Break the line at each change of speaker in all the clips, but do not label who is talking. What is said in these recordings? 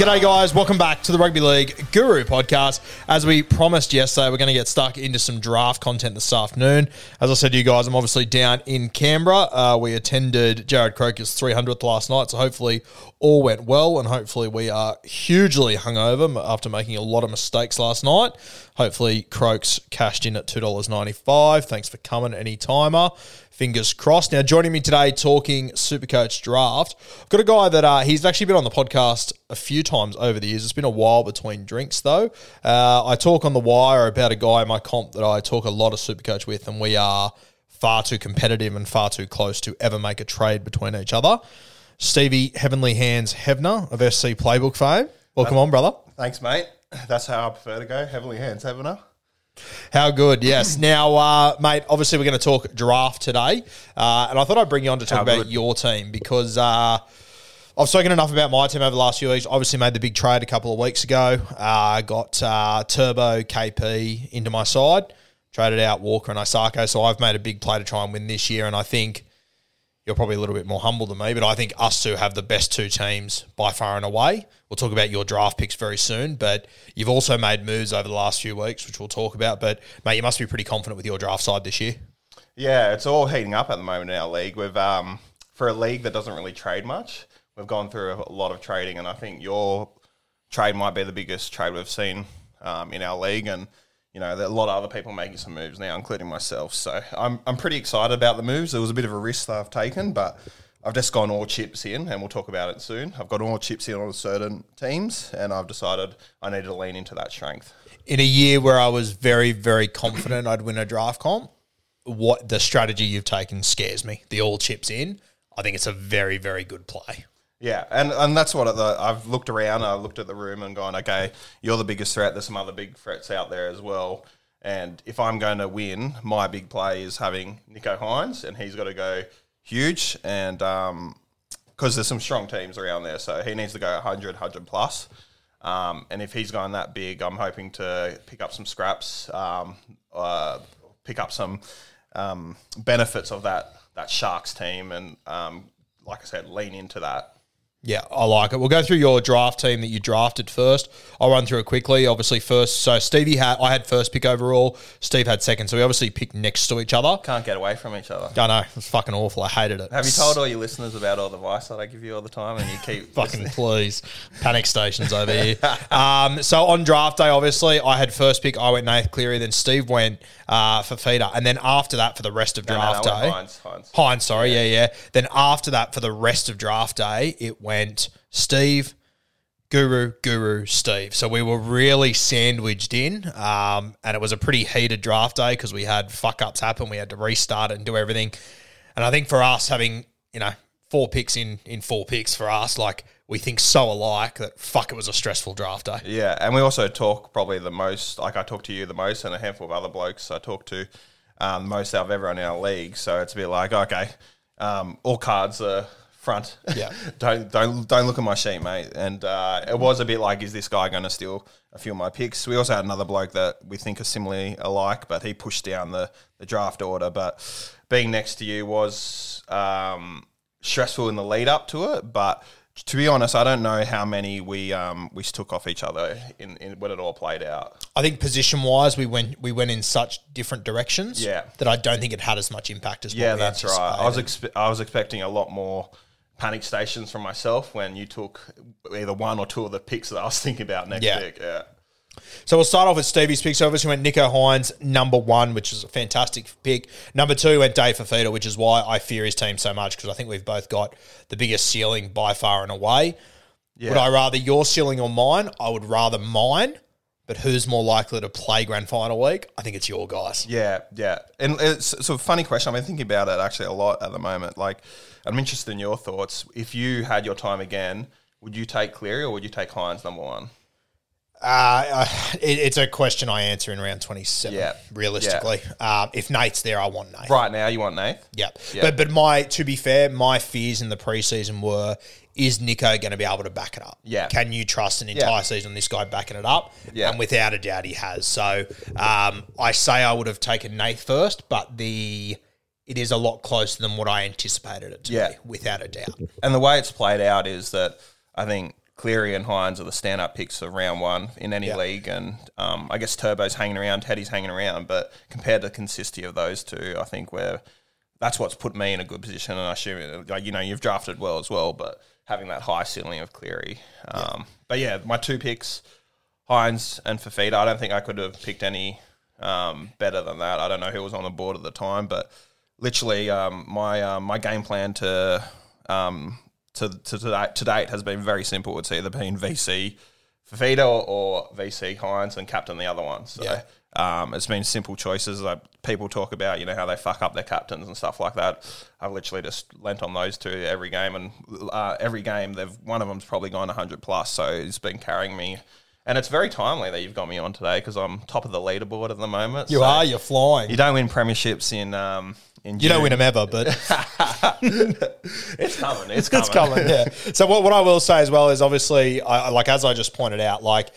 G'day, guys. Welcome back to the Rugby League Guru podcast. As we promised yesterday, we're going to get stuck into some draft content this afternoon. As I said to you guys, I'm obviously down in Canberra. Uh, we attended Jarrod Croker's 300th last night, so hopefully all went well, and hopefully we are hugely hungover after making a lot of mistakes last night. Hopefully, Croaks cashed in at $2.95. Thanks for coming, any timer. Fingers crossed. Now, joining me today talking Supercoach draft, I've got a guy that uh, he's actually been on the podcast a few times over the years. It's been a while between drinks, though. Uh, I talk on the wire about a guy in my comp that I talk a lot of Supercoach with, and we are far too competitive and far too close to ever make a trade between each other. Stevie Heavenly Hands Hevner of SC Playbook fame. Welcome on, brother.
Thanks, mate. That's how I prefer to go. Heavenly hands, I?
How good, yes. now, uh, mate, obviously we're going to talk draft today. Uh, and I thought I'd bring you on to talk
How
about
good.
your team because uh, I've spoken enough about my team over the last few weeks. Obviously made the big trade a couple of weeks ago. Uh, got uh, Turbo KP into my side. Traded out Walker and Osako. So I've made a big play to try and win this year. And I think you're probably a little bit more humble than me, but I think us two have the best two teams by far and away. We'll talk about your draft picks very soon, but you've also made moves over the last few weeks, which we'll talk about. But mate, you must be pretty confident with your draft side this year.
Yeah, it's all heating up at the moment in our league. We've um, for a league that doesn't really trade much, we've gone through a lot of trading, and I think your trade might be the biggest trade we've seen um, in our league. And you know, there are a lot of other people making some moves now, including myself. So I'm I'm pretty excited about the moves. It was a bit of a risk that I've taken, but I've just gone all chips in, and we'll talk about it soon. I've got all chips in on certain teams, and I've decided I need to lean into that strength.
In a year where I was very, very confident I'd win a draft comp, what the strategy you've taken scares me. The all chips in. I think it's a very, very good play.
Yeah, and, and that's what the, I've looked around. I've looked at the room and gone, okay, you're the biggest threat. There's some other big threats out there as well. And if I'm going to win, my big play is having Nicho Hynes, and he's got to go huge. And because there's some strong teams around there, so he needs to go 100, 100 plus. Um, and if he's going that big, I'm hoping to pick up some scraps, um, uh, pick up some um, benefits of that that Sharks team, and um, like I said, lean into that.
Yeah, I like it. We'll go through your draft team that you drafted first. I'll run through it quickly. Obviously, first, so Stevie had, I had first pick overall. Steve had second. So we obviously picked next to each other.
Can't get away from each other.
I know, it was fucking awful. I hated it.
Have you told all your listeners about all the advice that I give you all the time, and you keep
Fucking please. Panic stations over here. Um, so on draft day, obviously, I had first pick. I went Nath Cleary. Then Steve went uh, Fifita. And then after that, for the rest of
No, no,
draft
no,
day,
Hynes, Hynes.
Hynes, sorry, yeah. yeah, Then after that, for the rest of draft day, it went Steve, Guru, Guru, Steve. So we were really sandwiched in, um, and it was a pretty heated draft day because we had fuck ups happen. We had to restart it and do everything. And I think for us, having you know four picks in in four picks for us, like we think so alike that fuck, it was a stressful draft day.
Yeah, and we also talk probably the most. Like I talk to you the most, and a handful of other blokes I talk to um, most out of everyone in our league. So it's a bit like okay. Um, all cards are front.
Yeah.
don't don't don't look at my sheet, mate. And uh, it was a bit like, is this guy going to steal a few of my picks? We also had another bloke that we think are similarly alike, but he pushed down the the draft order. But being next to you was um, stressful in the lead up to it, but. To be honest, I don't know how many we um, we took off each other in, in when it all played out.
I think position wise, we went we went in such different directions.
Yeah.
that I don't think it had as much impact as.
Yeah, that's right. I was expe- I was expecting a lot more panic stations from myself when you took either one or two of the picks that I was thinking about next
Yeah.
pick. Yeah.
So we'll start off with Stevie's picks. Obviously, went Nicho Hynes number one, which is a fantastic pick. Number two went Dave Fifita, which is why I fear his team so much because I think we've both got the biggest ceiling by far and away. Would I rather your ceiling or mine? I would rather mine. But who's more likely to play grand final week? I think it's your guys.
Yeah, yeah. And uh, it's, it's a funny question. I've been thinking about it actually a lot at the moment. Like, I'm interested in your thoughts. If you had your time again, would you take Cleary or would you take Hynes number one?
Uh, it, it's a question I answer in round 27,
Yeah.
realistically. Um, if Nate's there, I want Nate.
Right now, you want Nate?
Yep.
Yeah.
But but my to be fair, my fears in the preseason were is Nico going to be able to back it up?
Yeah.
Can you trust an
Yeah.
entire season on this guy backing it up?
Yeah.
And without a doubt, he has. So um, I say I would have taken Nate first, but the it is a lot closer than what I anticipated it to
Yeah.
be, without a doubt.
And the way it's played out is that I think Cleary and Hynes are the stand up picks of round one in any
Yeah.
league. And um, I guess Turbo's hanging around, Teddy's hanging around. But compared to the consistency of those two, I think we're. That's what's put me in a good position, and I assume, like, you know, you've drafted well as well, but having that high ceiling of Cleary. Um, But yeah, my two picks, Hynes and Fifita. I don't think I could have picked any um, better than that. I don't know who was on the board at the time, but literally, um, my um, my game plan to um, to to, to, date, to date has been very simple. It's either been VC Fifita or, or VC Hynes and captain the other one. So
Yeah.
um, it's been simple choices. Like people talk about, you know, how they fuck up their captains and stuff like that. I've literally just lent on those two every game, and uh, every game they've one of them's probably gone 100 plus. So it's been carrying me. And it's very timely that you've got me on today because I'm top of the leaderboard at the moment.
You
So
are, you're flying.
You don't win premierships in um, in
You don't win them ever, but
It's coming. It's coming.
it's coming. Yeah. So what, what I will say as well is obviously, I, I- like as I just pointed out, like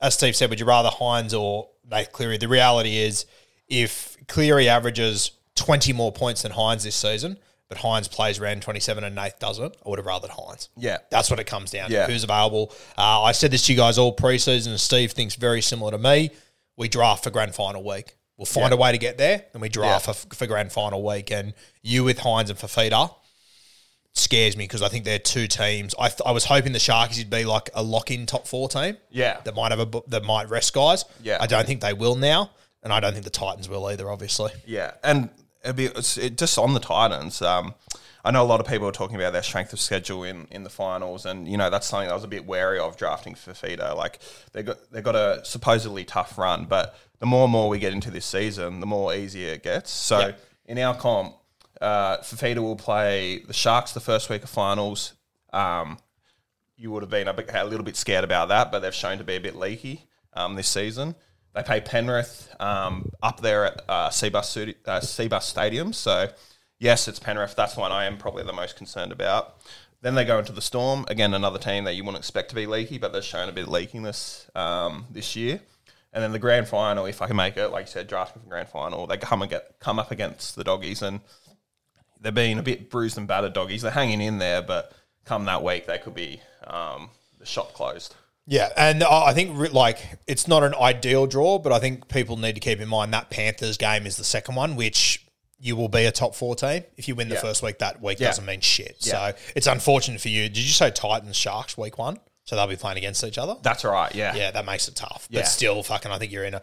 as Steve said, would you rather Hynes or Nate Cleary? The reality is, if Cleary averages twenty more points than Hynes this season, but Hynes plays round twenty seven and Nate doesn't, I would have rathered Hynes.
Yeah.
That's what it comes down
Yeah.
to. Who's available? Uh, I said this to you guys all preseason, and Steve thinks very similar to me. We draft for grand final week. We'll find
Yeah.
a way to get there, and we draft
Yeah.
for, for grand final week. And you with Hynes and Fifita scares me because I think they're two teams. I, th- I was hoping the Sharkies would be like a lock-in top four team.
Yeah.
that might have a that might rest guys.
Yeah.
I don't think they will now, and I don't think the Titans will either. Obviously,
Yeah, and it'd be it's, it, just on the Titans. Um, I know a lot of people are talking about their strength of schedule in, in the finals, and you know that's something I was a bit wary of drafting for Fifita. Like they got they got a supposedly tough run, but the more and more we get into this season, the more easier it gets. So
Yeah.
in our comp, uh, Fifita will play the Sharks the first week of finals. Um, you would have been a, bit, a little bit scared about that, but they've shown to be a bit leaky um, this season. They play Penrith um, up there at uh, Cbus, uh, Cbus Stadium. So, yes, it's Penrith. That's the one I am probably the most concerned about. Then they go into the Storm. Again, another team that you wouldn't expect to be leaky, but they've shown a bit of leakiness um, this year. And then the grand final, if I can make it, like you said, drafting for grand final, they come and get come up against the doggies, and they're being a bit bruised and battered doggies. They're hanging in there, but come that week, they could be um, the shop closed.
yeah, and I think like it's not an ideal draw, but I think people need to keep in mind that Panthers game is the second one, which you will be a top four team if you win the
Yeah.
first week. That week
Yeah.
doesn't mean shit.
Yeah.
So it's unfortunate for you. Did you say Titans Sharks week one? So they'll be playing against each other.
That's right. Yeah.
Yeah, that makes it tough. But still, fucking, I think you're in a.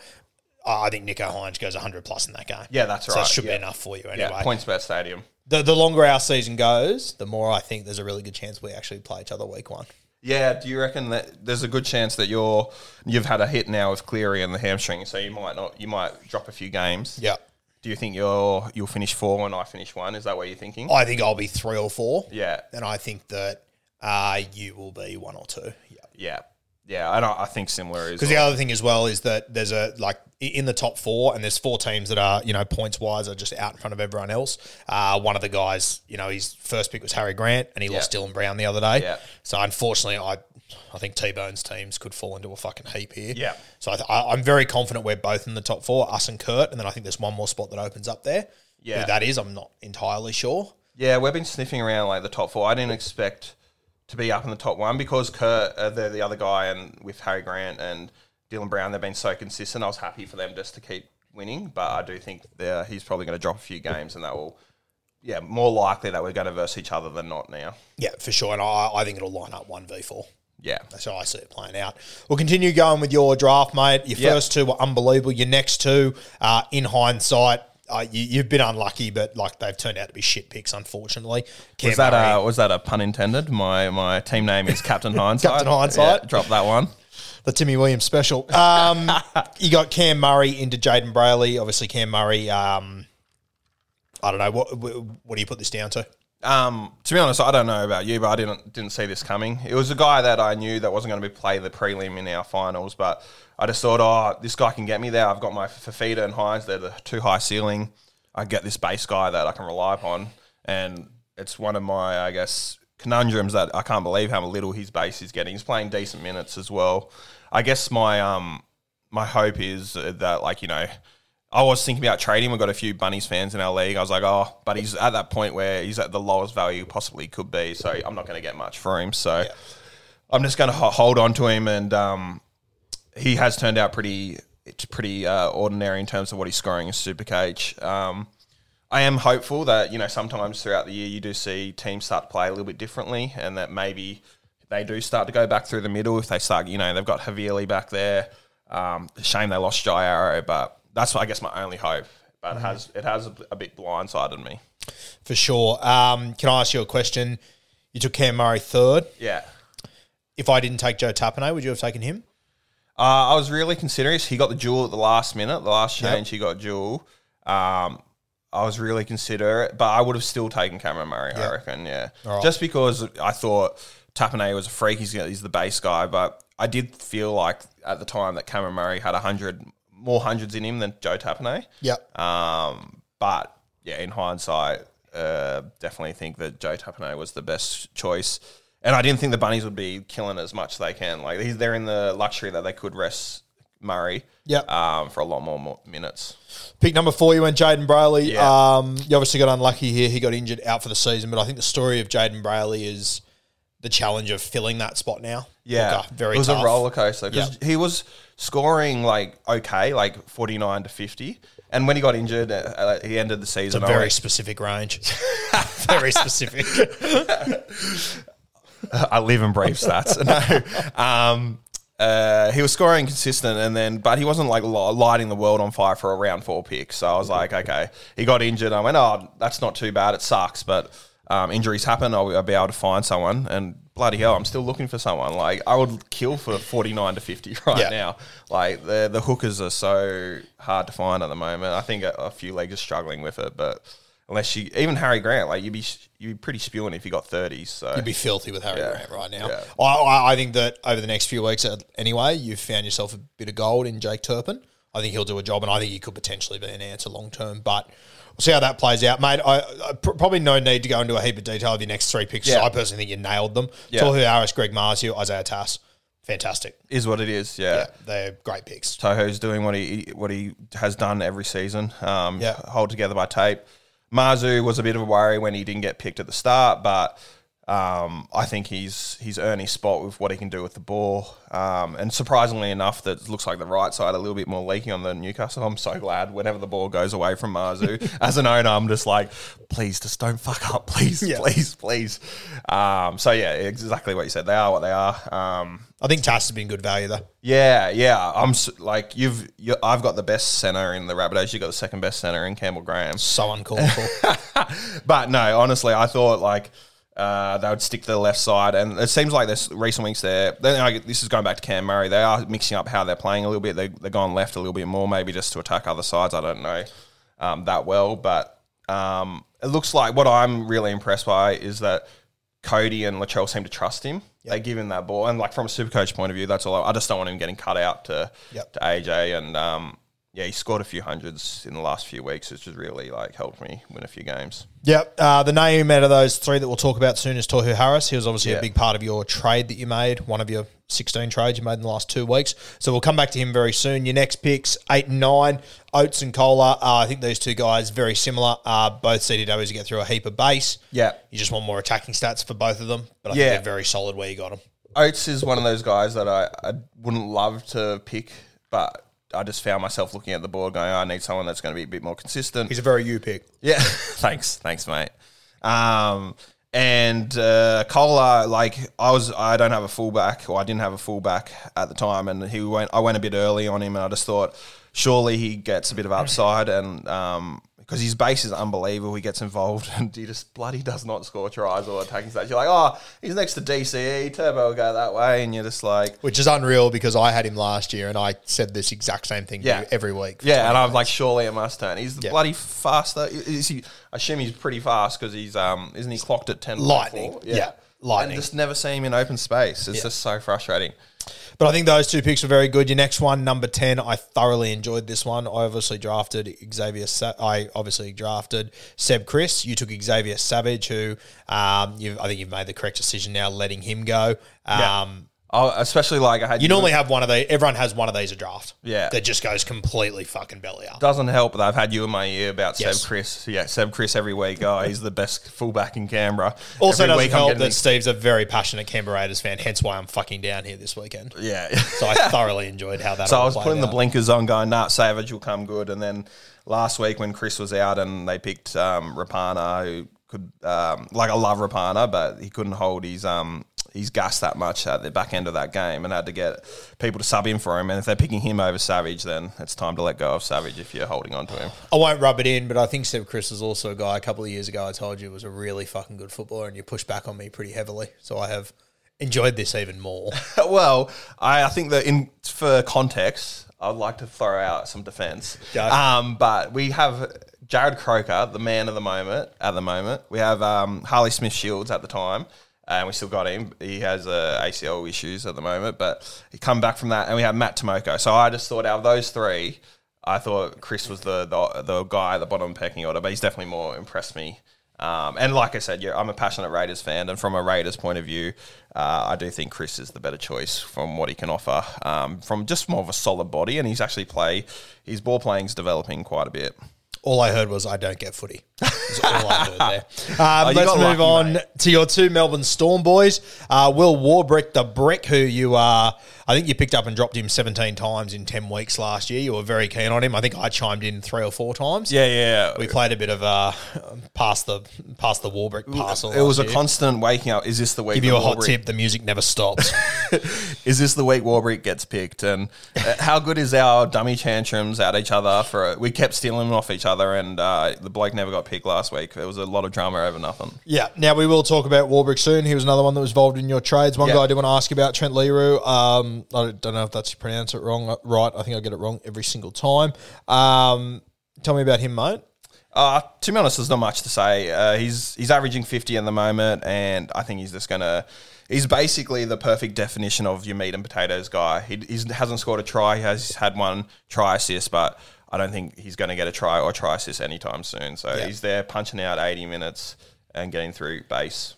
Uh, I think Nicho Hynes goes 100 plus in that game.
Yeah, that's
so
right,
it should be enough for you anyway.
Yeah. PointsBet stadium.
The, the longer our season goes, the more I think there's a really good chance we actually play each other week one.
Yeah. Do you reckon that there's a good chance that you're you've had a hit now with Cleary and the hamstring, so you might not you might drop a few games.
Yeah.
Do you think you're you'll finish four and I finish one? Is that what you're thinking?
I think I'll be three or four.
Yeah.
And I think that uh, you will be one or two. Yeah.
Yeah. Yeah, I don't. I think similar is
Because the other thing as well is that there's a like in the top four, and there's four teams that are you know points wise are just out in front of everyone else. Uh, one of the guys, you know, his first pick was Harry Grant, and he lost Dylan Brown the other day.
Yeah.
So unfortunately, I I think T Bone's teams could fall into a fucking heap here.
Yeah.
So I th- I, I'm very confident we're both in the top four, us and Kurt, and then I think there's one more spot that opens up there.
Yeah.
Who that is, I'm not entirely sure.
Yeah, we've been sniffing around like the top four. I didn't expect to be up in the top one because Kurt, uh, the the other guy, and with Harry Grant and Dylan Brown, they've been so consistent. I was happy for them just to keep winning, but I do think he's probably going to drop a few games, and that will, yeah, more likely that we're going to verse each other than not now.
Yeah, for sure, and I, I think it'll line up one v four.
Yeah,
That's how I see it playing out. We'll continue going with your draft, mate. Your
Yep.
first two were unbelievable. Your next two, uh, in hindsight, uh, you, you've been unlucky, but like they've turned out to be shit picks, unfortunately. Cam
was that
Murray-
a was that a pun intended? My my team name is Captain Hindsight.
Captain Hindsight.
Yeah, drop that one.
the Timmy Williams special? Um, you got Cam Murray into Jayden Brailey. Obviously, Cam Murray. Um, I don't know what what do you put this down to?
Um, to be honest, I don't know about you, but I didn't didn't see this coming. It was a guy that I knew that wasn't going to be play the prelim in our finals, but I just thought, oh, this guy can get me there. I've got my Fifita and Hynes; they're the too high ceiling. I get this base guy that I can rely upon, and it's one of my, I guess, conundrums that I can't believe how little his base is getting. He's playing decent minutes as well. I guess my um my hope is that like you know I was thinking about trading. We've got a few Bunnies fans in our league. I was like, oh, but he's at that point where he's at the lowest value possibly could be. So I'm not going to get much for him. So I'm just going to hold on to him. And um, he has turned out pretty it's pretty uh, ordinary in terms of what he's scoring in Super Cage. Um, I am hopeful that you know sometimes throughout the year you do see teams start to play a little bit differently, and that maybe they do start to go back through the middle if they start. You know, they've got Havili back there. Um, shame they lost Jai Arrow, but that's I guess my only hope. But it has it has a, a bit blindsided me.
For sure. Um, can I ask you a question? You took Cam Murray third.
Yeah.
If I didn't take Joe Tapine, would you have taken him?
Uh, I was really considering. He got the jewel at the last minute. The last
Yep.
change, he got jewel. Um, I was really considerate, but I would have still taken Cameron Murray. I reckon, yeah,
All right.
just because I thought Tapine was a freak. He's he's the base guy, but I did feel like at the time that Cameron Murray had a hundred more hundreds in him than Joe Tapine.
Yep.
Um, but yeah, in hindsight, uh, definitely think that Joe Tapine was the best choice. And I didn't think the Bunnies would be killing as much as they can. Like he's- they're in the luxury that they could rest Murray.
Yep.
Um, for a lot more mo- minutes.
Pick number four, you went Jayden Brailey.
Yeah.
Um, you obviously got unlucky here. He got injured out for the season, but I think the story of Jayden Brailey is the challenge of filling that spot now.
Yeah,
Look, uh, very
It was
tough.
a roller coaster because
Yeah.
he was scoring like okay, like forty nine to fifty. And when he got injured, uh, uh, he ended the
It's
season.
a
I
very
went-
specific range. very specific.
I live and breathe stats. no, um, uh, he was scoring consistent, and then but he wasn't like lighting the world on fire for a round four pick. So I was like, okay, he got injured. I went, oh, that's not too bad. It sucks, but um, injuries happen. I'll, I'll be able to find someone, and bloody hell, I'm still looking for someone. Like I would kill for forty nine to fifty right
Yeah.
now. Like the the hookers are so hard to find at the moment. I think a, a few legs are struggling with it, but. Unless you, even Harry Grant, like you'd be, you'd be pretty spewing if you got thirties. So
You'd be filthy with Harry
Yeah.
Grant right now.
Yeah.
I, I, think that over the next few weeks, uh, anyway, you've found yourself a bit of gold in Jake Turpin. I think he'll do a job, and I think he could potentially be an answer long term. But we'll see how that plays out, mate. I, I pr- probably no need to go into a heap of detail of your next three picks.
Yeah.
I personally think you nailed them.
Yeah.
Tohu Harris, Greg Marzhew, Isaiah Tass, fantastic.
is what it is.
Yeah, they're great picks.
Tohu's doing what he what he has done every season. Um,
Yeah.
hold together by tape. Marzhew was a bit of a worry when he didn't get picked at the start, but um, I think he's he's earned his spot with what he can do with the ball. Um, and surprisingly enough, that looks like the right side a little bit more leaky on the Newcastle. I'm so glad whenever the ball goes away from Marzhew. As an owner, I'm just like, please, just don't fuck up, please,
Yeah.
please, please. Um, so yeah, exactly what you said. They are what they are. Um,
I think Tass has been good value though.
yeah, yeah. I'm like you've. You, I've got the best center in the Rabbitohs. You got the second best center in Campbell Graham.
So uncalled for.
But no, honestly, I thought like uh, they would stick to the left side, and it seems like this recent weeks there. Then I, this is going back to Cam Murray. They are mixing up how they're playing a little bit. They they're going left a little bit more, maybe just to attack other sides. I don't know um, that well, but um, it looks like what I'm really impressed by is that. Cody and Latrell seem to trust him. They give him that ball, and like from a super coach point of view, that's all. I, I just don't want him getting cut out to
Yep.
to AJ, and um, yeah, he scored a few hundreds in the last few weeks, which has really like helped me win a few games.
Yep. Uh, the name out of those three that we'll talk about soon is Tohu Harris. He was obviously a big part of your trade that you made, one of your 16 trades you made in the last two weeks. So we'll come back to him very soon. Your next picks, eight and nine, Oates and Koula. Uh, I think those two guys very similar. Uh, both CDWs you get through a heap of base.
Yeah.
You just want more attacking stats for both of them, but I
Yeah.
think they're very solid where you got them.
Oates is one of those guys that I, I wouldn't love to pick, but I just found myself looking at the board going, I need someone that's going to be a bit more consistent.
He's a very you pick.
Yeah, thanks, thanks, mate. Um, and uh, Koula, like I was, I don't have a fullback, or I didn't have a fullback at the time, and he went. I went a bit early on him, and I just thought surely he gets a bit of upside, and um, because his base is unbelievable, he gets involved, and he just bloody does not score tries or attacking stats. You're like, oh, he's next to DCE, Turbo will go that way, and you're just like,
Which is unreal because I had him last year and I said this exact same thing to
Yeah.
you every week.
Yeah, and I'm like, surely it must turn. He's the
Yeah.
bloody faster. Is he? I assume he's pretty fast because he's um, isn't he clocked at ten?
Lightning. Yeah, lightning.
And just never see him in open space. It's
Yeah.
just so frustrating.
But I think those two picks were very good. Your next one, number ten, I thoroughly enjoyed this one. I obviously drafted Xavier. Sa- I obviously drafted Seb Kris. You took Xavier Savage, who um, I think you've made the correct decision now, letting him go. Um,
Oh, especially like I had.
You normally have one of the. Everyone has one of these a draft.
Yeah.
that just goes completely fucking belly up.
doesn't help that I've had you in my ear about
Yes.
Seb Kris. Yeah, Seb Kris every week. Oh, he's the best fullback in Canberra.
Also,
every
doesn't
week I'm
help
getting
that Steve's a very passionate Canberra Raiders fan. Hence why I'm fucking down here this weekend.
yeah.
So I thoroughly enjoyed how that.
So
all
I was
played
putting the
out.
blinkers on, going, "Nah, Savage will come good." And then last week when Kris was out and they picked um, Rapana, who could um, like I love Rapana, but he couldn't hold his um his gassed that much at the back end of that game, and had to get people to sub in for him. And if they're picking him over Savage, then it's time to let go of Savage if you're holding on to him.
I won't rub it in, but I think Seb Kris is also a guy a couple of years ago I told you was a really fucking good footballer and you pushed back on me pretty heavily. So I have enjoyed this even more.
well, I, I think that in for context, I'd like to throw out some defence. Um, but we have Jarrod Croker, the man of the moment. At the moment, we have um, Harley Smith Shields at the time. And we still got him. He has uh, ACL issues at the moment, but he come back from that. And we have Matt Timoko. So I just thought out of those three, I thought Kris was the the, the guy at the bottom pecking order, but he's definitely more impressed me. Um, and like I said, yeah, I'm a passionate Raiders fan, and from a Raiders point of view, uh, I do think Kris is the better choice from what he can offer. Um, from just more of a solid body, and he's actually play his ball playing's developing quite a bit.
All I heard was I don't get footy. That's all I heard there. Um,
Oh,
let's move
lucky,
on
mate.
to your two Melbourne Storm boys. Uh, Will Warbrick, the brick, who you are, I think you picked up and dropped him 17 times in 10 weeks last year. You were very keen on him. I think I chimed in three or four times.
Yeah, yeah.
We played a bit of uh, past the past the Warbrick parcel.
it was a
year.
constant waking up. Is this the week?
Give you
that
a hot tip: the music never stops.
Is this the week Warbrick gets picked? And uh, how good is our dummy tantrums at each other? For we kept stealing off each other, and uh, the bloke never got picked last week. There was a lot of drama over nothing.
Yeah. Now we will talk about Warbrick soon. He was another one that was involved in your trades. One
Yeah.
guy I did want to ask you about Trent Leroux. Um, I don't know if that's you pronounce it wrong. Right. I think I get it wrong every single time. Um, tell me about him, mate.
Uh, to be honest, there's not much to say. Uh, he's he's averaging 50 at the moment, and I think he's just gonna. He's basically the perfect definition of your meat and potatoes guy. He he's, hasn't scored a try. He has had one try assist, but I don't think he's going to get a try or try assist anytime soon. So he's there punching out 80 minutes and getting through base.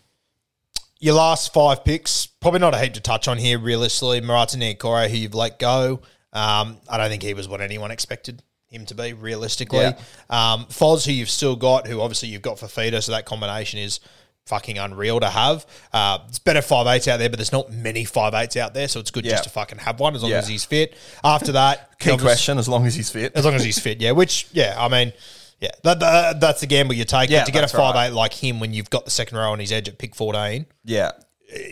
Your last five picks, probably not a heap to touch on here, realistically. Marata Niukore, who you've let go. Um, I don't think he was what anyone expected him to be, realistically.
Yeah.
Um, Foz, who you've still got, who obviously you've got Fifita, so that combination is fucking unreal to have. Uh, it's better five eights out there, but there's not many five eights out there, so it's good
Yeah.
just to fucking have one as long
Yeah.
as he's fit. After that,
Key question: as long as he's fit.
as long as he's fit, yeah. Which, yeah, I mean, yeah, that, that- that's the gamble you take.
Yeah,
but to get a
that's
five
right.
eight like him when you've got the second row on his edge at pick fourteen,
yeah,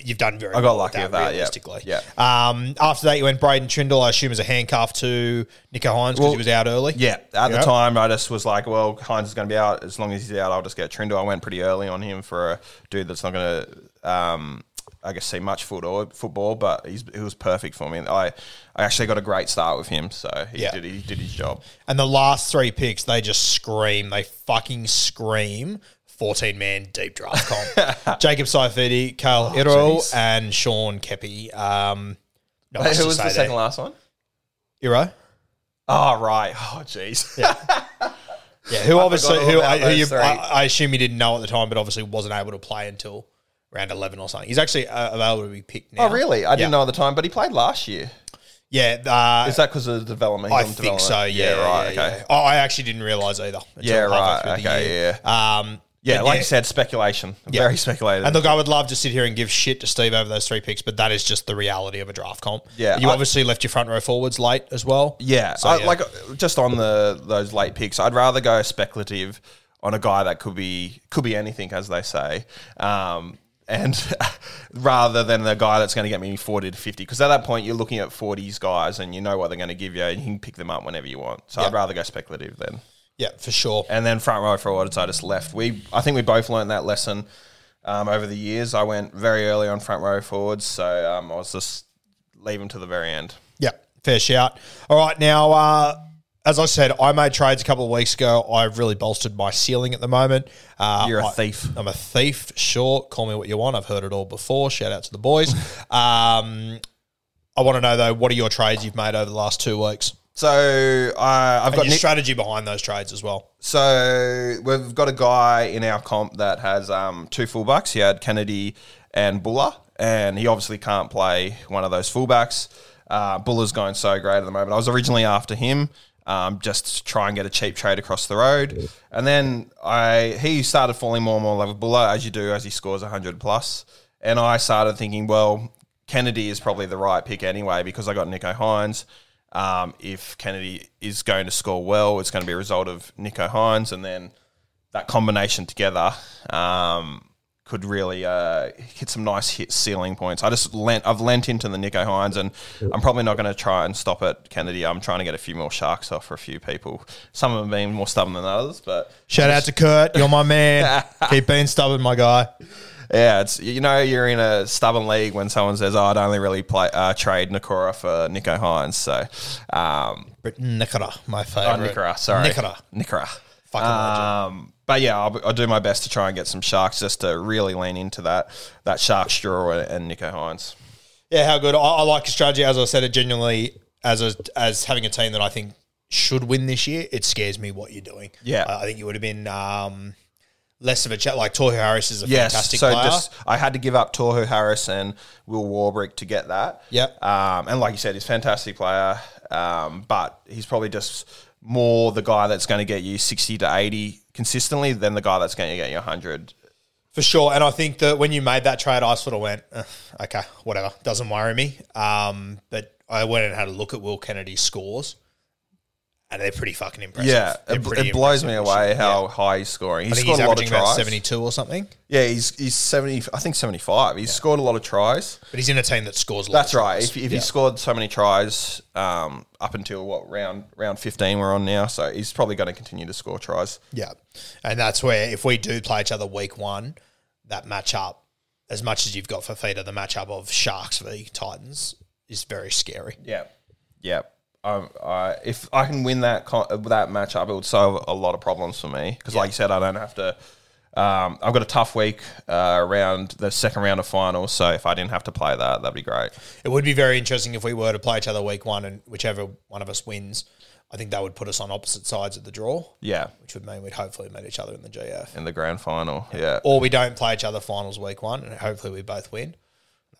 you've done very.
I got
well
lucky with that, yeah.
realistically.
Yeah.
Um, after that, you went Braydon Trindall. I assume as a handcuff to Nicho Hynes because
Well,
he was out early.
Yeah, at
Yep.
the time, I just was like, well, Hynes is going to be out. As long as he's out, I'll just get Trindall. I went pretty early on him for a dude that's not going to, um, I guess, see much foot or football, but he's, he was perfect for me. I, I actually got a great start with him, so he,
Yeah.
did, he did his job.
And the last three picks, they just scream. They fucking scream 14 man deep draft comp. Jacob Saifiti, Kayal Iro, and Sean Kepi. Um, not
Wait, who was the
there.
second last one?
Iro?
Oh, right. Oh, jeez.
Yeah, yeah. who obviously, who, I, who you. I, I assume you didn't know at the time, but obviously wasn't able to play until round 11 or something. He's actually uh, available to be picked now.
Oh, really? I didn't
Yeah.
know at the time, but he played last year.
Yeah, uh,
Is that because of the development?
I
He's on
think so.
development?
Yeah,
right.
yeah,
okay.
yeah. Oh, I actually didn't realise either. until
Yeah,
halfway
right,
through the
okay,
year. Um,
Yeah,
but
like you said, speculation.
Yeah.
Very speculative.
And look, I would love to sit here and give shit to Steve over those three picks, but that is just the reality of a draft comp.
Yeah,
you
I-
obviously left your front row forwards late as well.
Yeah,
So,
I,
yeah.
like uh, just on the those late picks, I'd rather go speculative on a guy that could be could be anything, as they say, um, and rather than the guy that's going to get me forty to fifty. Because at that point, you're looking at forties guys, and you know what they're going to give you, and you can pick them up whenever you want. So I'd rather go speculative then.
Yeah, for sure.
And then front row forwards, I just left. We, I think we both learned that lesson um, over the years. I went very early on front row forwards, so um, I was just them to the very end.
Yeah, fair shout. All right, now, uh, as I said, I made trades a couple of weeks ago. I've really bolstered my ceiling at the moment. Uh,
You're a
I-
thief.
I'm a thief, sure. Call me what you want. I've heard it all before. Shout out to the boys. um, I want to know, though, what are your trades you've made over the last two weeks?
So uh, I've
And
got
your
Nick,
strategy behind those trades as well.
So we've got a guy in our comp that has um, two fullbacks. He had Kennedy and Buller, and he obviously can't play one of those fullbacks. Uh, Buller's going so great at the moment. I was originally after him, um, just to try and get a cheap trade across the road, and then I he started falling more and more in love with Buller as you do as he scores hundred plus, and I started thinking, well, Kennedy is probably the right pick anyway because I got Nicho Hynes. Um, if Kennedy is going to score well, it's going to be a result of Nicho Hynes, and then that combination together um, could really uh, hit some nice hit ceiling points. I just lent, I've lent into the Nicho Hynes, and I'm probably not going to try and stop at Kennedy. I'm trying to get a few more sharks off for a few people. Some of them being more stubborn than others, but
Shout out to Kurt. You're my man. Keep being stubborn, my guy.
yeah, it's you know you're in a stubborn league when someone says, "Oh, I'd only really play uh, trade Nikora for Nicho Hynes." So, um,
But Nicola, my
oh,
favourite.
Nikora, sorry,
Nicola.
Nikora.
Fucking legend.
Um, but yeah, I'll, I'll do my best to try and get some sharks just to really lean into that that shark straw and Nicho Hynes.
Yeah, how good. I, I like your strategy. As I said, it genuinely, as a, as having a team that I think should win this year, it scares me what you're doing.
Yeah.
I, I think you would have been um, less of a chat. Like Tohu Harris is a
Yes,
fantastic
so
player.
just I had to give up Tohu Harris and Will Warbrick to get that.
Yep.
Um, and like you said, he's a fantastic player, um, but he's probably just more the guy that's going to get you sixty to eighty consistently than the guy that's going to get you hundred.
For sure. And I think that when you made that trade, I sort of went, "Eh, okay, whatever. Doesn't worry me. Um, but I went and had a look at Will Kennedy's scores, and they're pretty fucking impressive.
Yeah,
They're
it,
pretty
it blows me
impressive this
away
year.
how
Yeah.
high he's scoring.
I
He's
think
scored
he's
a lot of
averaging about
tries.
72 or something,
Yeah, he's he's seventy. I think seventy five. He's scored a lot of tries.
but he's in a team that scores lots
That's
of
right. If, if
Yeah.
he scored so many tries um, up until what round round fifteen we're on now, so he's probably going to continue to score tries.
Yeah. And that's where if we do play each other week one, that matchup, as much as you've got for Fifita, the matchup of Sharks v Titans is very scary.
Yeah, yeah. Um, I, if I can win that con- that matchup, it would solve a lot of problems for me. Because, like you said, I don't have to. Um, I've got a tough week uh, around the second round of finals, so if I didn't have to play that, that'd be great.
It would be very interesting if we were to play each other week one and whichever one of us wins, I think that would put us on opposite sides of the draw,
Yeah,
which would mean we'd hopefully meet each other in the GF.
in the grand final. Yeah.
Or we don't play each other finals week one and hopefully we both win.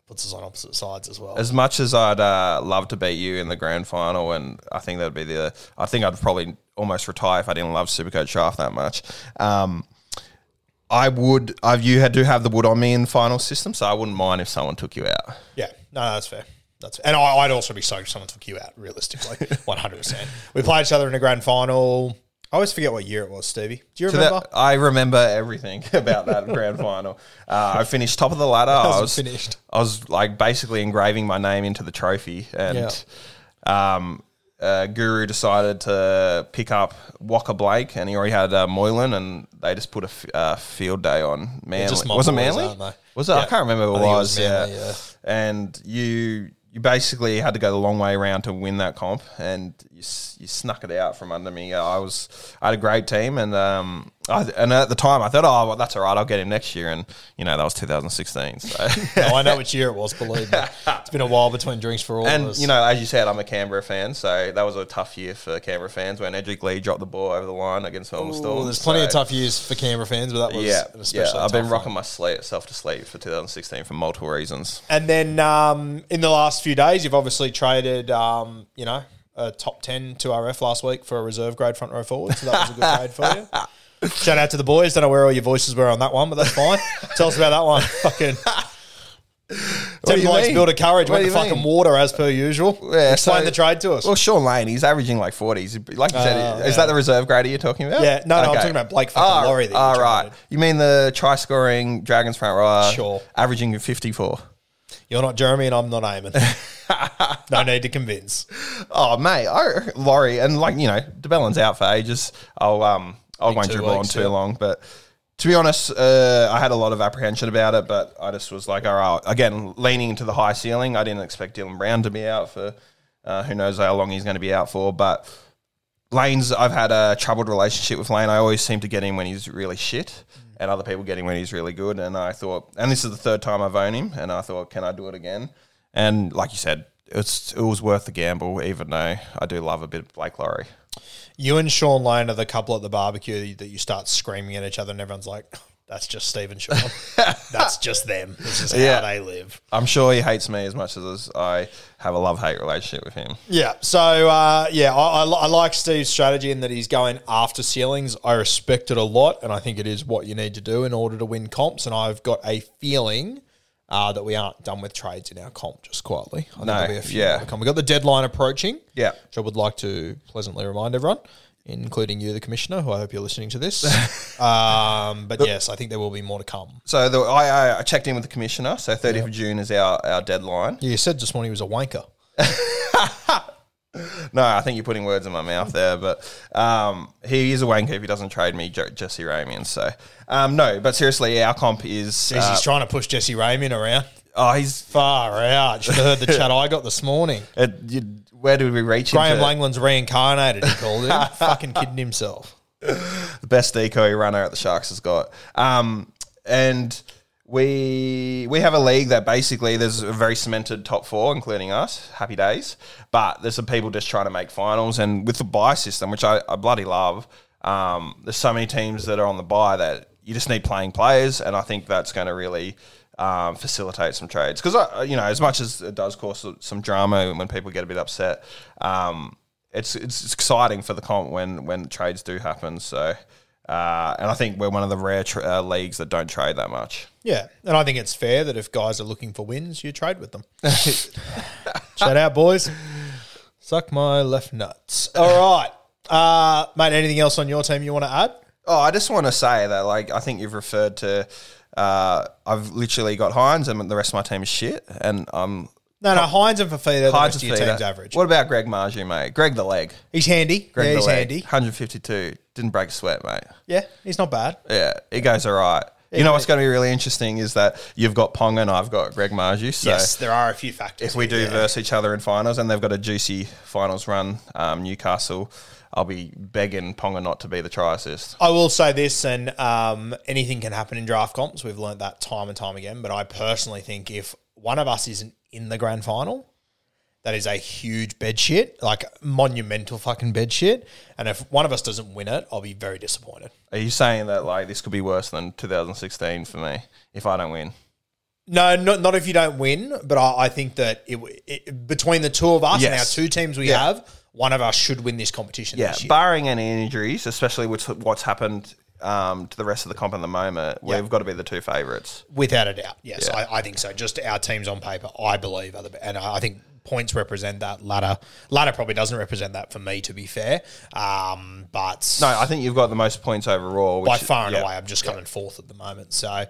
Puts us on opposite sides as well.
As much as I'd uh, love to beat you in the grand final, and I think that'd be the, I think I'd probably almost retire if I didn't love Supercoach Draft that much. Um, I would. I've you had to have the wood on me in the final system, so I wouldn't mind if someone took you out.
Yeah, no, no, that's fair. That's and I, I'd also be stoked if someone took you out. Realistically, one hundred percent. We played each other in a grand final. I always forget what year it was, Stevie. Do you
So
remember?
that, I remember everything about that grand final. Uh, I finished top of the ladder. I
Hasn't
was
finished.
I was like basically engraving my name into the trophy, and um, uh, Guru decided to pick up Walker Blake, and he already had uh, Moylan, and they just put a f- uh, field day on Manly.
just my
was it
boys,
Manly?
aren't they?
Was it? I
Yeah.
can't remember who
I
it
think it
was.
was Manly,
yeah.
yeah.
and you. You basically had to go the long way around to win that comp, and you, you snuck it out from under me. I was I had a great team, and um, I, and at the time I thought, oh, well, that's all right. I'll get him next year, and you know that was 2016. So.
No, I know which year it was. Believe me, it's been a while between drinks for all of
And
us.
you know, as you said, I'm a Canberra fan, so that was a tough year for Canberra fans when Edrick Lee dropped the ball over the line against Melbourne Storm.
there's plenty of tough years for Canberra fans, but that was
Yeah, yeah. I've been rocking
one.
my sleep, self to sleep for 2016 for multiple reasons.
And then um, in the last few days, you've obviously traded, um, you know, a top 10 to RF last week for a reserve grade front row forward. So that was a good trade for you. Shout out to the boys. Don't know where all your voices were on that one, but that's fine. Tell us about that one. Fucking. Ten blokes build a courage,
What
went to fucking
mean?
water as per usual.
Yeah,
Explain
so-
the trade to us.
Well, Shaun Lane, he's averaging like 40s. Like you said,
Oh,
is
yeah.
that the reserve grader you're talking about?
Yeah, no, no, I'm talking about Blake fucking Lawrie that
Ah, right. You mean the try scoring Dragons front rower?
Sure.
Averaging 54.
You're not Jeremy and I'm not Eamon. no need to convince.
Oh, mate, I, Lawrie, and like you know, de Belin's out for ages. I'll um, I won't dribble on too
yeah.
long, but to be honest, uh, I had a lot of apprehension about it, but I just was like, all right, again, leaning into the high ceiling. I didn't expect Dylan Brown to be out for uh, who knows how long he's going to be out for, but. Lane's, I've had a troubled relationship with Lane. I always seem to get him when he's really shit, and other people get him when he's really good. And I thought, and this is the third time I've owned him, and I thought, can I do it again? And like you said, it's it was worth the gamble, even though I do love a bit of Blake Lawrie.
You and Shaun Lane are the couple at the barbecue that you start screaming at each other, and everyone's like, "That's just Steve and Sean. That's just them. This is how
Yeah.
they live."
I'm sure he hates me as much as I have a love hate relationship with him.
Yeah. So uh, yeah, I, I, I like Steve's strategy in that he's going after ceilings. I respect it a lot, and I think it is what you need to do in order to win comps. And I've got a feeling. Uh, that we aren't done with trades in our comp, just quietly. I think
No,
there'll be a few
yeah.
more to come. We've got the deadline approaching.
Yeah.
which I would like to pleasantly remind everyone, including you, the commissioner, who I hope you're listening to this. um, but yes, I think there will be more to come.
So the, I, I- checked in with the commissioner. So 30th of June is our, our deadline.
Yeah, you said this morning he was a wanker.
No, I think you're putting words in my mouth there, but um, he is a wanker if he doesn't trade me Je- Jesse Ramien. So um, no, but seriously, our comp is
Jeez,
uh,
he's trying to push Jesse Ramien around.
oh he's
Far out. Should have heard the chat I got this morning.
uh, you, where did we reach?
Graham
into
Langlands reincarnated, he called him. Fucking kidding himself.
the best decoy runner at the Sharks has got. Um, and we we have a league that basically there's a very cemented top four, including us. Happy days, but there's some people just trying to make finals, and with the buy system, which I, I bloody love. Um, there's so many teams that are on the buy that you just need playing players, and I think that's going to really um, facilitate some trades because you know as much as it does cause some drama when people get a bit upset. Um, it's, it's exciting for the comp when when trades do happen. So, uh, and I think we're one of the rare tra- uh, leagues that don't trade that much.
Yeah, and I think it's fair that if guys are looking for wins, you trade with them. Shout out, boys. Suck my left nuts. All right. Uh, mate, anything else on your team you want to add?
Oh, I just want to say that like I think you've referred to. Uh, I've literally got Hynes, and the rest of my team is shit, and I'm
No, no, Hynes and Fifita, the
Hynes
rest of
and
your team's average.
What about Greg Marzhew, mate? Greg the leg.
He's handy.
Greg
yeah,
the
he's
leg.
handy.
152. Didn't break a sweat, mate.
Yeah, he's not bad.
Yeah, he goes all right. You know what's going to be really interesting is that you've got Ponga and I've got Greg Marzhew. So
yes, there are a few factors.
if we do
here, yeah.
verse each other in finals and they've got a juicy finals run, um, Newcastle, I'll be begging Ponga not to be the try assist.
I will say this, and um, anything can happen in draft comps. We've learned that time and time again. But I personally think if one of us isn't in the grand final, that is a huge bed shit, like monumental fucking bed shit. And if one of us doesn't win it, I'll be very disappointed.
Are you saying that like this could be worse than 2016 for me if I don't win?
No, not, not if you don't win, but I, I think that it, it, between the two of us and our two teams we
Yeah.
have, one of us should win this competition
Yeah,
this year.
barring any injuries, especially with what's happened um, to the rest of the comp at the moment, we've got to be the two favourites.
Without a doubt, yes,
Yeah.
I, I think so. Just our teams on paper, I believe, are the, and I think points represent that. Ladder, ladder probably doesn't represent that for me, to be fair. Um, but
No, I think you've got the most points overall. Which,
by far and
yeah.
away, I'm just coming fourth at the moment. So,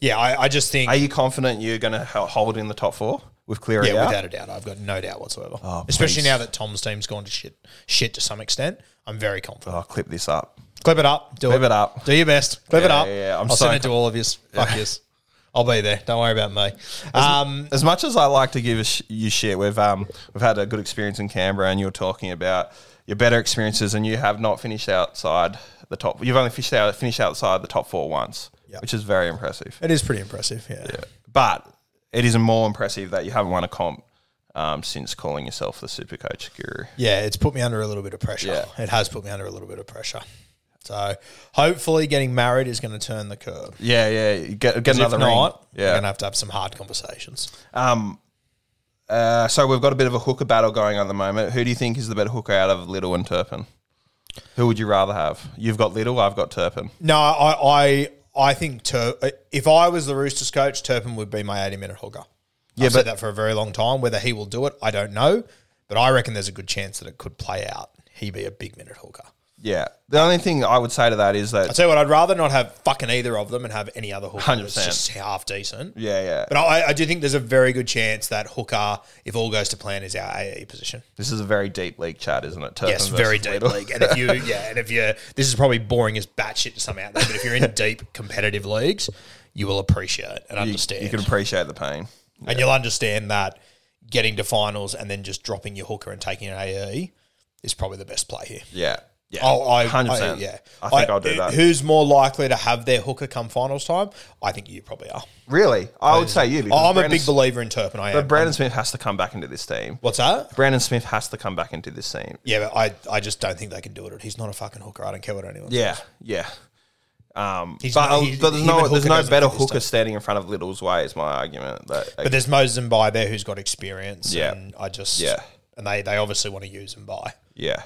yeah, I, I just think,
Are you confident you're going to hold in the top four with Cleary
yeah,
out?
without a doubt, I've got no doubt whatsoever.
Oh,
Especially now that Tom's team's gone to shit, shit to some extent. I'm very confident.
I'll clip this up.
Clip it up. Do
Clip it up.
Do your best. Clip it up.
yeah, yeah. I'm
I'll
so
send it to all of you. Fuck yes. I'll be there. Don't worry about me. Um,
As much as I like to give sh- you shit, we've um we've had a good experience in Canberra, and you're talking about your better experiences, and you have not finished outside the top. You've only finished out finished outside the top four once,
Yep.
which is very impressive.
it is pretty impressive. Yeah.
But it is more impressive that you haven't won a comp um, since calling yourself the Super Coach Guru.
Yeah, it's put me under a little bit of pressure.
Yeah.
It has put me under a little bit of pressure. So hopefully getting married is going to turn the curve.
Yeah, yeah. you Get, get
'Cause
another
if not,
ring.
we're
Yeah.
going to have to have some hard conversations.
Um, uh, so we've got a bit of a hooker battle going on at the moment. Who do you think is the better hooker out of Little and Turpin? Who would you rather have? You've got Little, I've got Turpin.
No, I I, I think Tur- if I was the Roosters coach, Turpin would be my 80 minute hooker.
Yeah,
I've
but-
said that for a very long time. Whether he will do it, I don't know. But I reckon there's a good chance that it could play out. He be a big minute hooker.
Yeah. The only thing I would say to that is that
I
that
tell you what, I'd rather not have fucking either of them and have any other hooker
100%.
that's just half decent.
yeah, yeah.
But I, I do think there's a very good chance that hooker, if all goes to plan, is our AE position.
this is a very deep league chat, isn't it? Turpin
yes, very deep league. And if you, yeah, and if you, this is probably boring as batshit to some out there, but if you're in deep competitive leagues, you will appreciate and
you,
understand.
you can appreciate the pain.
and you'll understand that getting to finals and then just dropping your hooker and taking an AE is probably the best play here.
Yeah. Yeah.
Oh, I,
100%.
I- yeah.
I think I, will do that.
Who's more likely to have their hooker come finals time? I think you probably are.
really? I would say you. because
I'm a
Brandon-
big believer in Turpin. I am.
But Brandon Smith has to come back into this team.
What's that?
Brandon Smith has to come back into this team.
Yeah, but I, I just don't think they can do it. He's not a fucking hooker. I don't care what anyone says.
Yeah, yeah. Um,
He's
but,
not- he-
but there's
him
no
and
there's
Hooker
no
doesn't
better
fit this
hooker
team.
standing in front of Little's way. Is my argument. That
But there's Moses and By there who's got experience.
Yeah.
And I just,
Yeah.
And they, they obviously want to use him by.
yeah.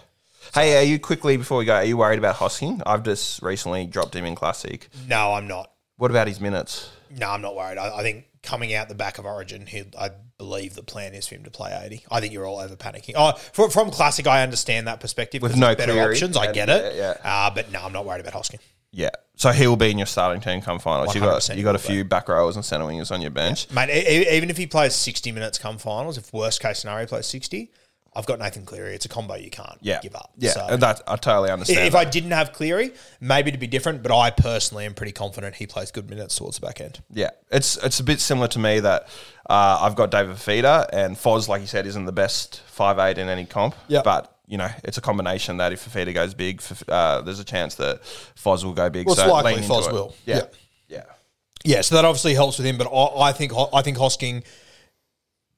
Hey, are you quickly before we go? Are you worried about Hosking? I've just recently dropped him in Classic.
No, I'm not.
What about his minutes?
No, I'm not worried. I, I think coming out the back of Origin, he, I believe the plan is for him to play 80. I think you're all over panicking. Oh, from, from Classic, I understand that perspective.
With no
better
Cleary
options. I get it.
yeah,
Uh, but no, I'm not worried about Hoskin.
Yeah, so he will be in your starting team come finals. You got you got a few back rowers and centre wingers on your bench.
Mate, e- e- even if he plays 60 minutes come finals, if worst case scenario he plays 60, I've got Nathan Cleary. It's a combo you can't
Yeah,
give up.
Yeah,
So-
and that I totally understand.
if
that.
I didn't have Cleary, maybe it'd be different, but I personally am pretty confident he plays good minutes towards the back end.
Yeah, it's it's a bit similar to me that uh, I've got David Fifita and Foz, like you said, isn't the best five eight in any comp.
Yeah.
but you know it's a combination that if Fafita goes big, uh, there's a chance that Foz will go big.
Well, it's
so
likely Foz will.
Yeah,
Yeah.
yeah,
Yeah, so that obviously helps with him, but I, I think I think Hosking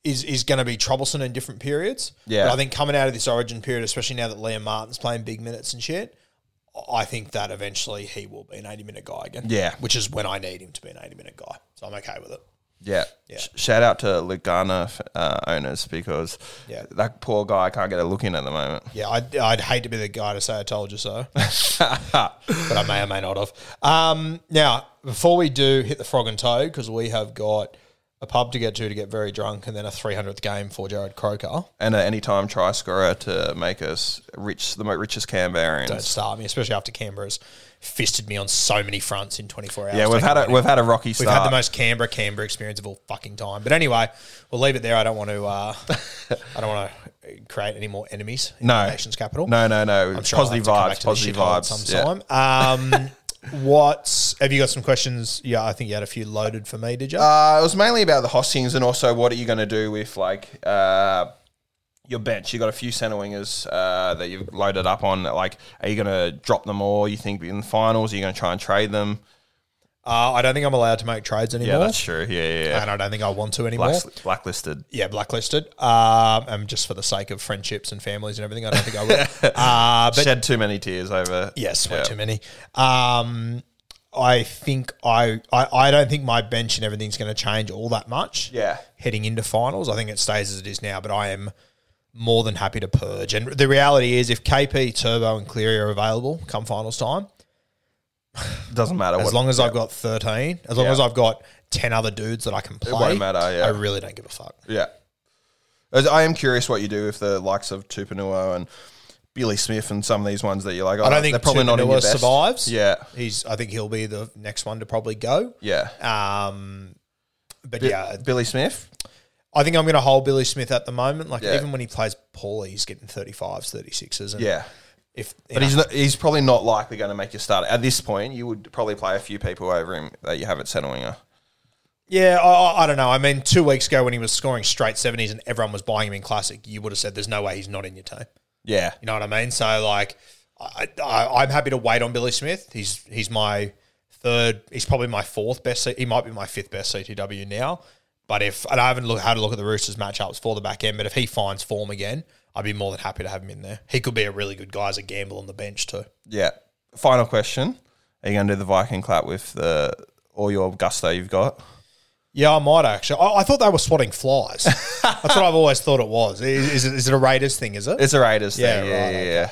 is is going to be troublesome in different periods.
Yeah.
but I think coming out of this Origin period, especially now that Liam Martin's playing big minutes and shit, I think that eventually he will be an eighty minute guy again.
Yeah.
which is when I need him to be an eighty minute guy. So I'm okay with it.
yeah.
Yeah.
Shout out to Luke Garner uh, owners because
Yeah.
that poor guy can't get a look in at the moment.
Yeah, I'd, I'd hate to be the guy to say I told you so, but I may or may not have. Um, now, before we do hit the frog and toe, because we have got a pub to get to to get very drunk, and then a 300th game for Jarrod Croker.
And an anytime try scorer to make us rich, the richest Canberrans.
Don't start me, especially after Canberra's fisted me on so many fronts in 24 hours.
Yeah, we've had a we've had a rocky
We've had the most Canberra Canberra experience of all fucking time. But anyway, we'll leave it there. I don't want to. Uh, I don't want to create any more enemies in
No.
the nation's capital.
No, no, no.
I'm sure
positive
have to come back
vibes. Positive vibes.
at
Yeah.
Um, what have you got? Some questions? Yeah, I think you had a few loaded for me. Did you?
Uh, it was mainly about the hostings and also what are you going to do with like uh, your bench? You got a few centre wingers uh, that you've loaded up on. Like, are you going to drop them all? You think in the finals? Are you going to try and trade them?
Uh, I don't think I'm allowed to make trades anymore.
Yeah, that's true. Yeah, yeah, yeah.
and I don't think I want to anymore.
Black, blacklisted.
Yeah, blacklisted. Um, and just for the sake of friendships and families and everything, I don't think I will. uh, but
Shed too many tears over.
Yes, way
Yeah.
too many. Um, I think I, I I don't think my bench and everything's going to change all that much.
Yeah.
heading into finals, I think it stays as it is now. But I am more than happy to purge. And the reality is, if KP, Turbo, and Cleary are available come finals time,
Doesn't matter.
as
what,
long as. I've got thirteen, as long
Yeah.
as I've got ten other dudes that I can play,
won't matter, yeah.
I really don't give a fuck.
Yeah. As I am curious what you do with the likes of Tupanua and Billy Smith and some of these ones that you're like, oh,
I don't think
they're probably not in your
Tupanua
best.
survives.
Yeah.
He's. I think he'll be the next one to probably go.
Yeah.
Um, but yeah,
Billy Smith?
I think I'm going to hold Billy Smith at the moment. Like
Yeah.
even when he plays poorly, he's getting 35s, 36s. And
Yeah.
If
But he's not, he's probably not likely going to make you start. At this point, you would probably play a few people over him that you have at centre winger.
Yeah, I, I- don't know. I mean, two weeks ago when he was scoring straight 70s and everyone was buying him in Classic, you would have said there's no way he's not in your team.
Yeah.
You know what I mean? So, like, I, I, I'm happy to wait on Billy Smith. He's he's my third, he's probably my fourth best. He might be my fifth best CTW now. But if, and I haven't look, had a look at the Roosters matchups for the back end, but if he finds form again, I'd be more than happy to have him in there. He could be a really good guy as a gamble on the bench too.
Yeah. Final question. Are you going to do the Viking clap with the, all your gusto you've got?
Yeah, I might actually. I, I thought they were swatting flies. That's what I've always thought it was. Is, is, it, is it a Raiders thing? Is it?
It's a Raiders
Yeah,
thing. Yeah,
right,
yeah,
okay.
yeah.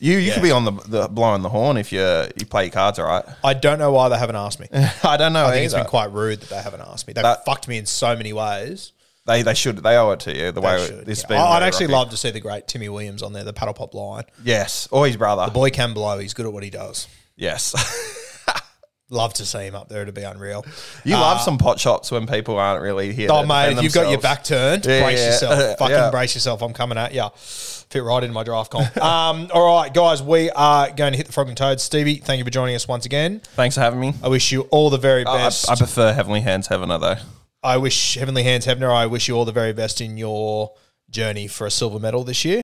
You you
Yeah.
could be on the, the blowing the horn if you you play your cards all right.
I don't know why they haven't asked me.
I don't know.
I think it's been quite rude that they haven't asked me. They've
That-
fucked me in so many ways.
They they should they owe it to you the way
should,
this.
yeah.
been
I- I'd actually love to see the great Timmy Williams on there, the paddle pop line.
Yes, or his brother.
The boy can blow. He's good at what he does.
Yes,
Love to see him up there. It'd be unreal.
you love some pot shots when people aren't really here.
Oh, mate, if you've got your back turned,
Yeah,
brace
yeah.
yourself. Fucking
Yeah.
brace yourself. I'm coming at you. Fit right into my draft comp. um, all right, guys, we are going to hit the frog and toad. Stevie, thank you for joining us once again.
Thanks for having me.
I wish you all the very
I,
best.
I prefer Heavenly Hands Heavener though.
I wish Heavenly Hands Heavener, I wish you all the very best in your journey for a silver medal this year.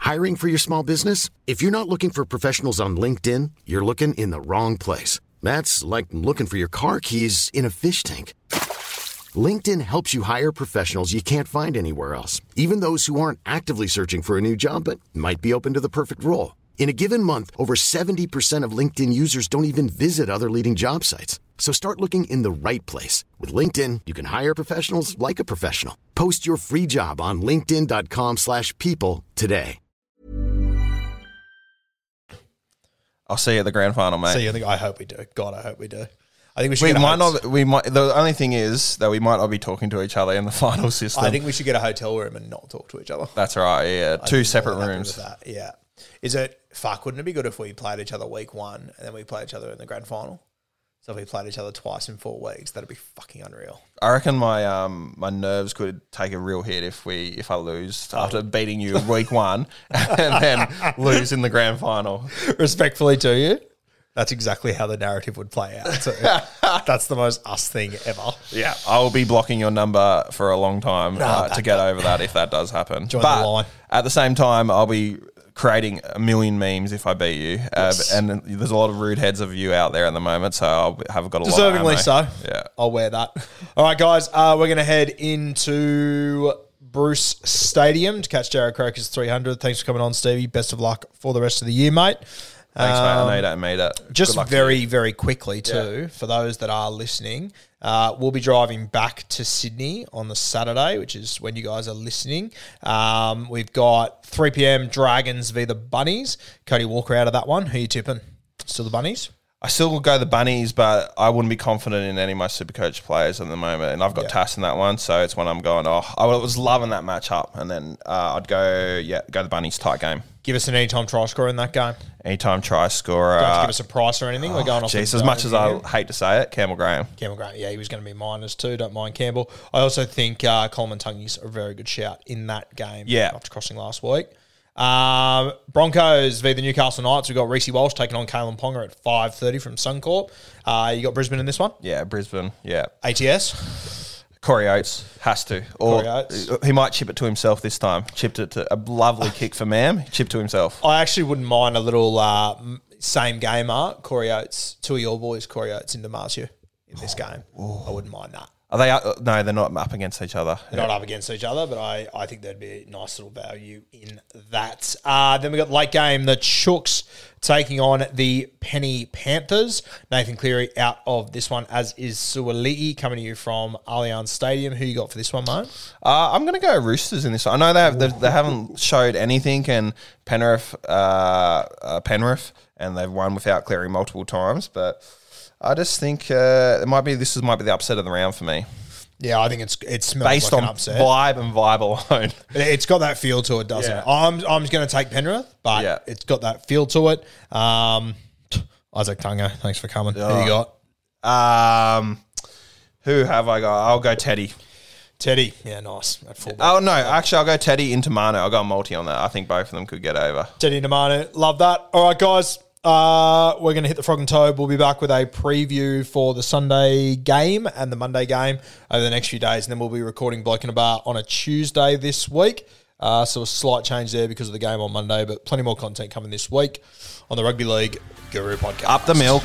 Hiring for your small business? If you're not looking for professionals on LinkedIn, you're looking in the wrong place. That's like looking for your car keys in a fish tank. LinkedIn helps you hire professionals you can't find anywhere else, even those who aren't actively searching for a new job but might be open to the perfect role. In a given month, over 70% of LinkedIn users don't even visit other leading job sites. So start looking in the right place. With LinkedIn, you can hire professionals like a professional. Post your free job on linkedin.com/people slash people today.
I'll see you at the grand final, mate.
See you think I hope we do. God, I hope we do. I think we should
we
get a
might
hotel-
not. We might. The only thing is that we might not be talking to each other in the final system.
I think we should get a hotel room and not talk to each other.
that's right. Yeah,
I'd
two separate
more
rooms.
with that. Yeah. Is it fuck? Wouldn't it be good if we played each other week one and then we play each other in the grand final? So if we played each other twice in four weeks, that'd be fucking unreal.
I reckon my um my nerves could take a real hit if we if I lose
Oh.
after beating you week one and then lose in the grand final.
Respectfully to you, that's exactly how the narrative would play out. So that's the most us thing ever.
Yeah, I will be blocking your number for a long time uh, to get over that if that does happen.
Join the
but
line.
at the same time, I'll be creating a million memes if I beat you. Uh,
Yes.
and there's a lot of rude heads of you out there at the moment, so I'll have got a
Deservingly
lot of ammo.
so.
Yeah.
I'll wear that. All right, guys, uh, we're going to head into Bruce Stadium to catch Jarrod Croker's 300. Thanks for coming on, Stevie. Best of luck for the rest of the year, mate.
Thanks, mate. I know you don't mean it.
Just
Good luck to
very, very quickly, too, for those that are listening, uh, we'll be driving back to Sydney on the Saturday, which is when you guys are listening. Um, we've got 3 p.m. Dragons v. the Bunnies. Cody Walker out of that one. Who are you tipping? Still the Bunnies?
I still will go the bunnies, but I wouldn't be confident in any of my supercoach players at the moment. And I've got
Yeah.
Tass in that one, so it's when I'm going. Oh, I was loving that matchup, and then uh, I'd go yeah, go the bunnies tight game.
Give us an anytime try score in that game.
Anytime try scorer.
Don't have to
uh,
give us a price or anything. We're going off.
Jeez, as much as I hate to say it, Campbell Graham.
Campbell Graham, yeah, he was going to be two. Don't mind Campbell. I also think uh, Koloamatangi's a very good shout in that game.
Yeah.
after crossing last week. Um, Broncos v the Newcastle Knights. We've got Reece Walsh taking on Kalyn Ponga at five thirty from Suncorp. Uh, you got Brisbane in this one.
Yeah, Brisbane. Yeah,
ATS.
Corey Oates has to, or
Corey Oates.
he might chip it to himself this time. Chipped it to a lovely kick for Mam. Chipped to himself.
I actually wouldn't mind a little uh, m- same gamer. Corey Oates, two of your boys, Corey Oates into Marzhew in this game. I wouldn't mind that.
Are they? Uh, no, they're not up against each other.
They're not up against each other, but I, I think there'd be a nice little value in that. Uh, then we got the late game, the Chooks taking on the Penny Panthers. Nathan Cleary out of this one, as is Suaalii coming to you from Allianz Stadium. Who you got for this one, mate?
Uh, I'm going to go Roosters in this. one. I know they have, they, they haven't showed anything, and Penrith, uh, uh, Penrith, and they've won without Cleary multiple times. But I just think uh, it might be this is might be the upset of the round for me,
Yeah, I think it's it smells
based
like
on
an upset.
vibe and vibe alone.
It's got that feel to it, doesn't
Yeah.
it? I'm I'm just going to take Penrith, but
Yeah.
it's got that feel to it. Um, Isaac Tunga, thanks for coming. Who you got?
Um, who have I got? I'll go Teddy.
Teddy. Yeah, nice. At fullback.
Oh no, actually, I'll go Teddy into Mano. I'll go multi on that. I think both of them could get over.
Teddy Namano, love that. All right, guys, Uh, we're going to hit the frog and toad. We'll be back with a preview for the Sunday game and the Monday game over the next few days. And then we'll be recording Bloke in a Bar on a Tuesday this week. Uh, so a slight change there because of the game on Monday, but plenty more content coming this week on the Rugby League Guru podcast.
Up the milk.